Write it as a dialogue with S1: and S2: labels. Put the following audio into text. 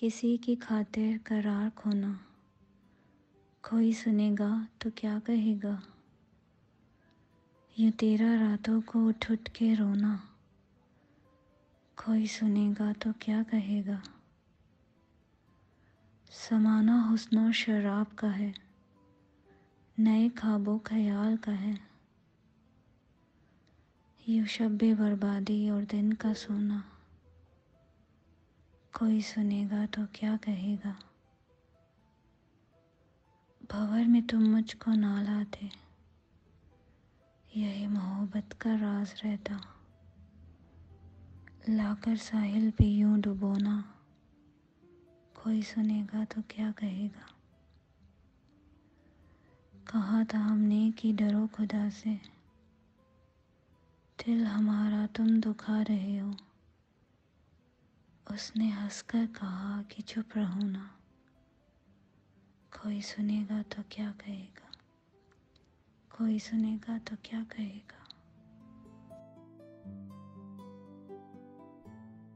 S1: किसी की खातिर करार खोना। कोई सुनेगा तो क्या कहेगा? यूँ तेरा रातों को उठ उठ के रोना। कोई सुनेगा तो क्या कहेगा? समाना हुस्नो शराब का है। नए ख्वाबों ख्याल का है। यूँ शब बर्बादी और दिन का सोना। कोई सुनेगा तो क्या कहेगा? भवर में तुम मुझको ना लाते। यही मोहब्बत का राज रहता। लाकर साहिल पे यूँ डुबोना। कोई सुनेगा तो क्या कहेगा? कहा था हमने कि डरो खुदा से। दिल हमारा तुम दुखा रहे हो। उसने हंसकर कहा कि चुप रहो ना। कोई सुनेगा तो क्या कहेगा? कोई सुनेगा तो क्या कहेगा?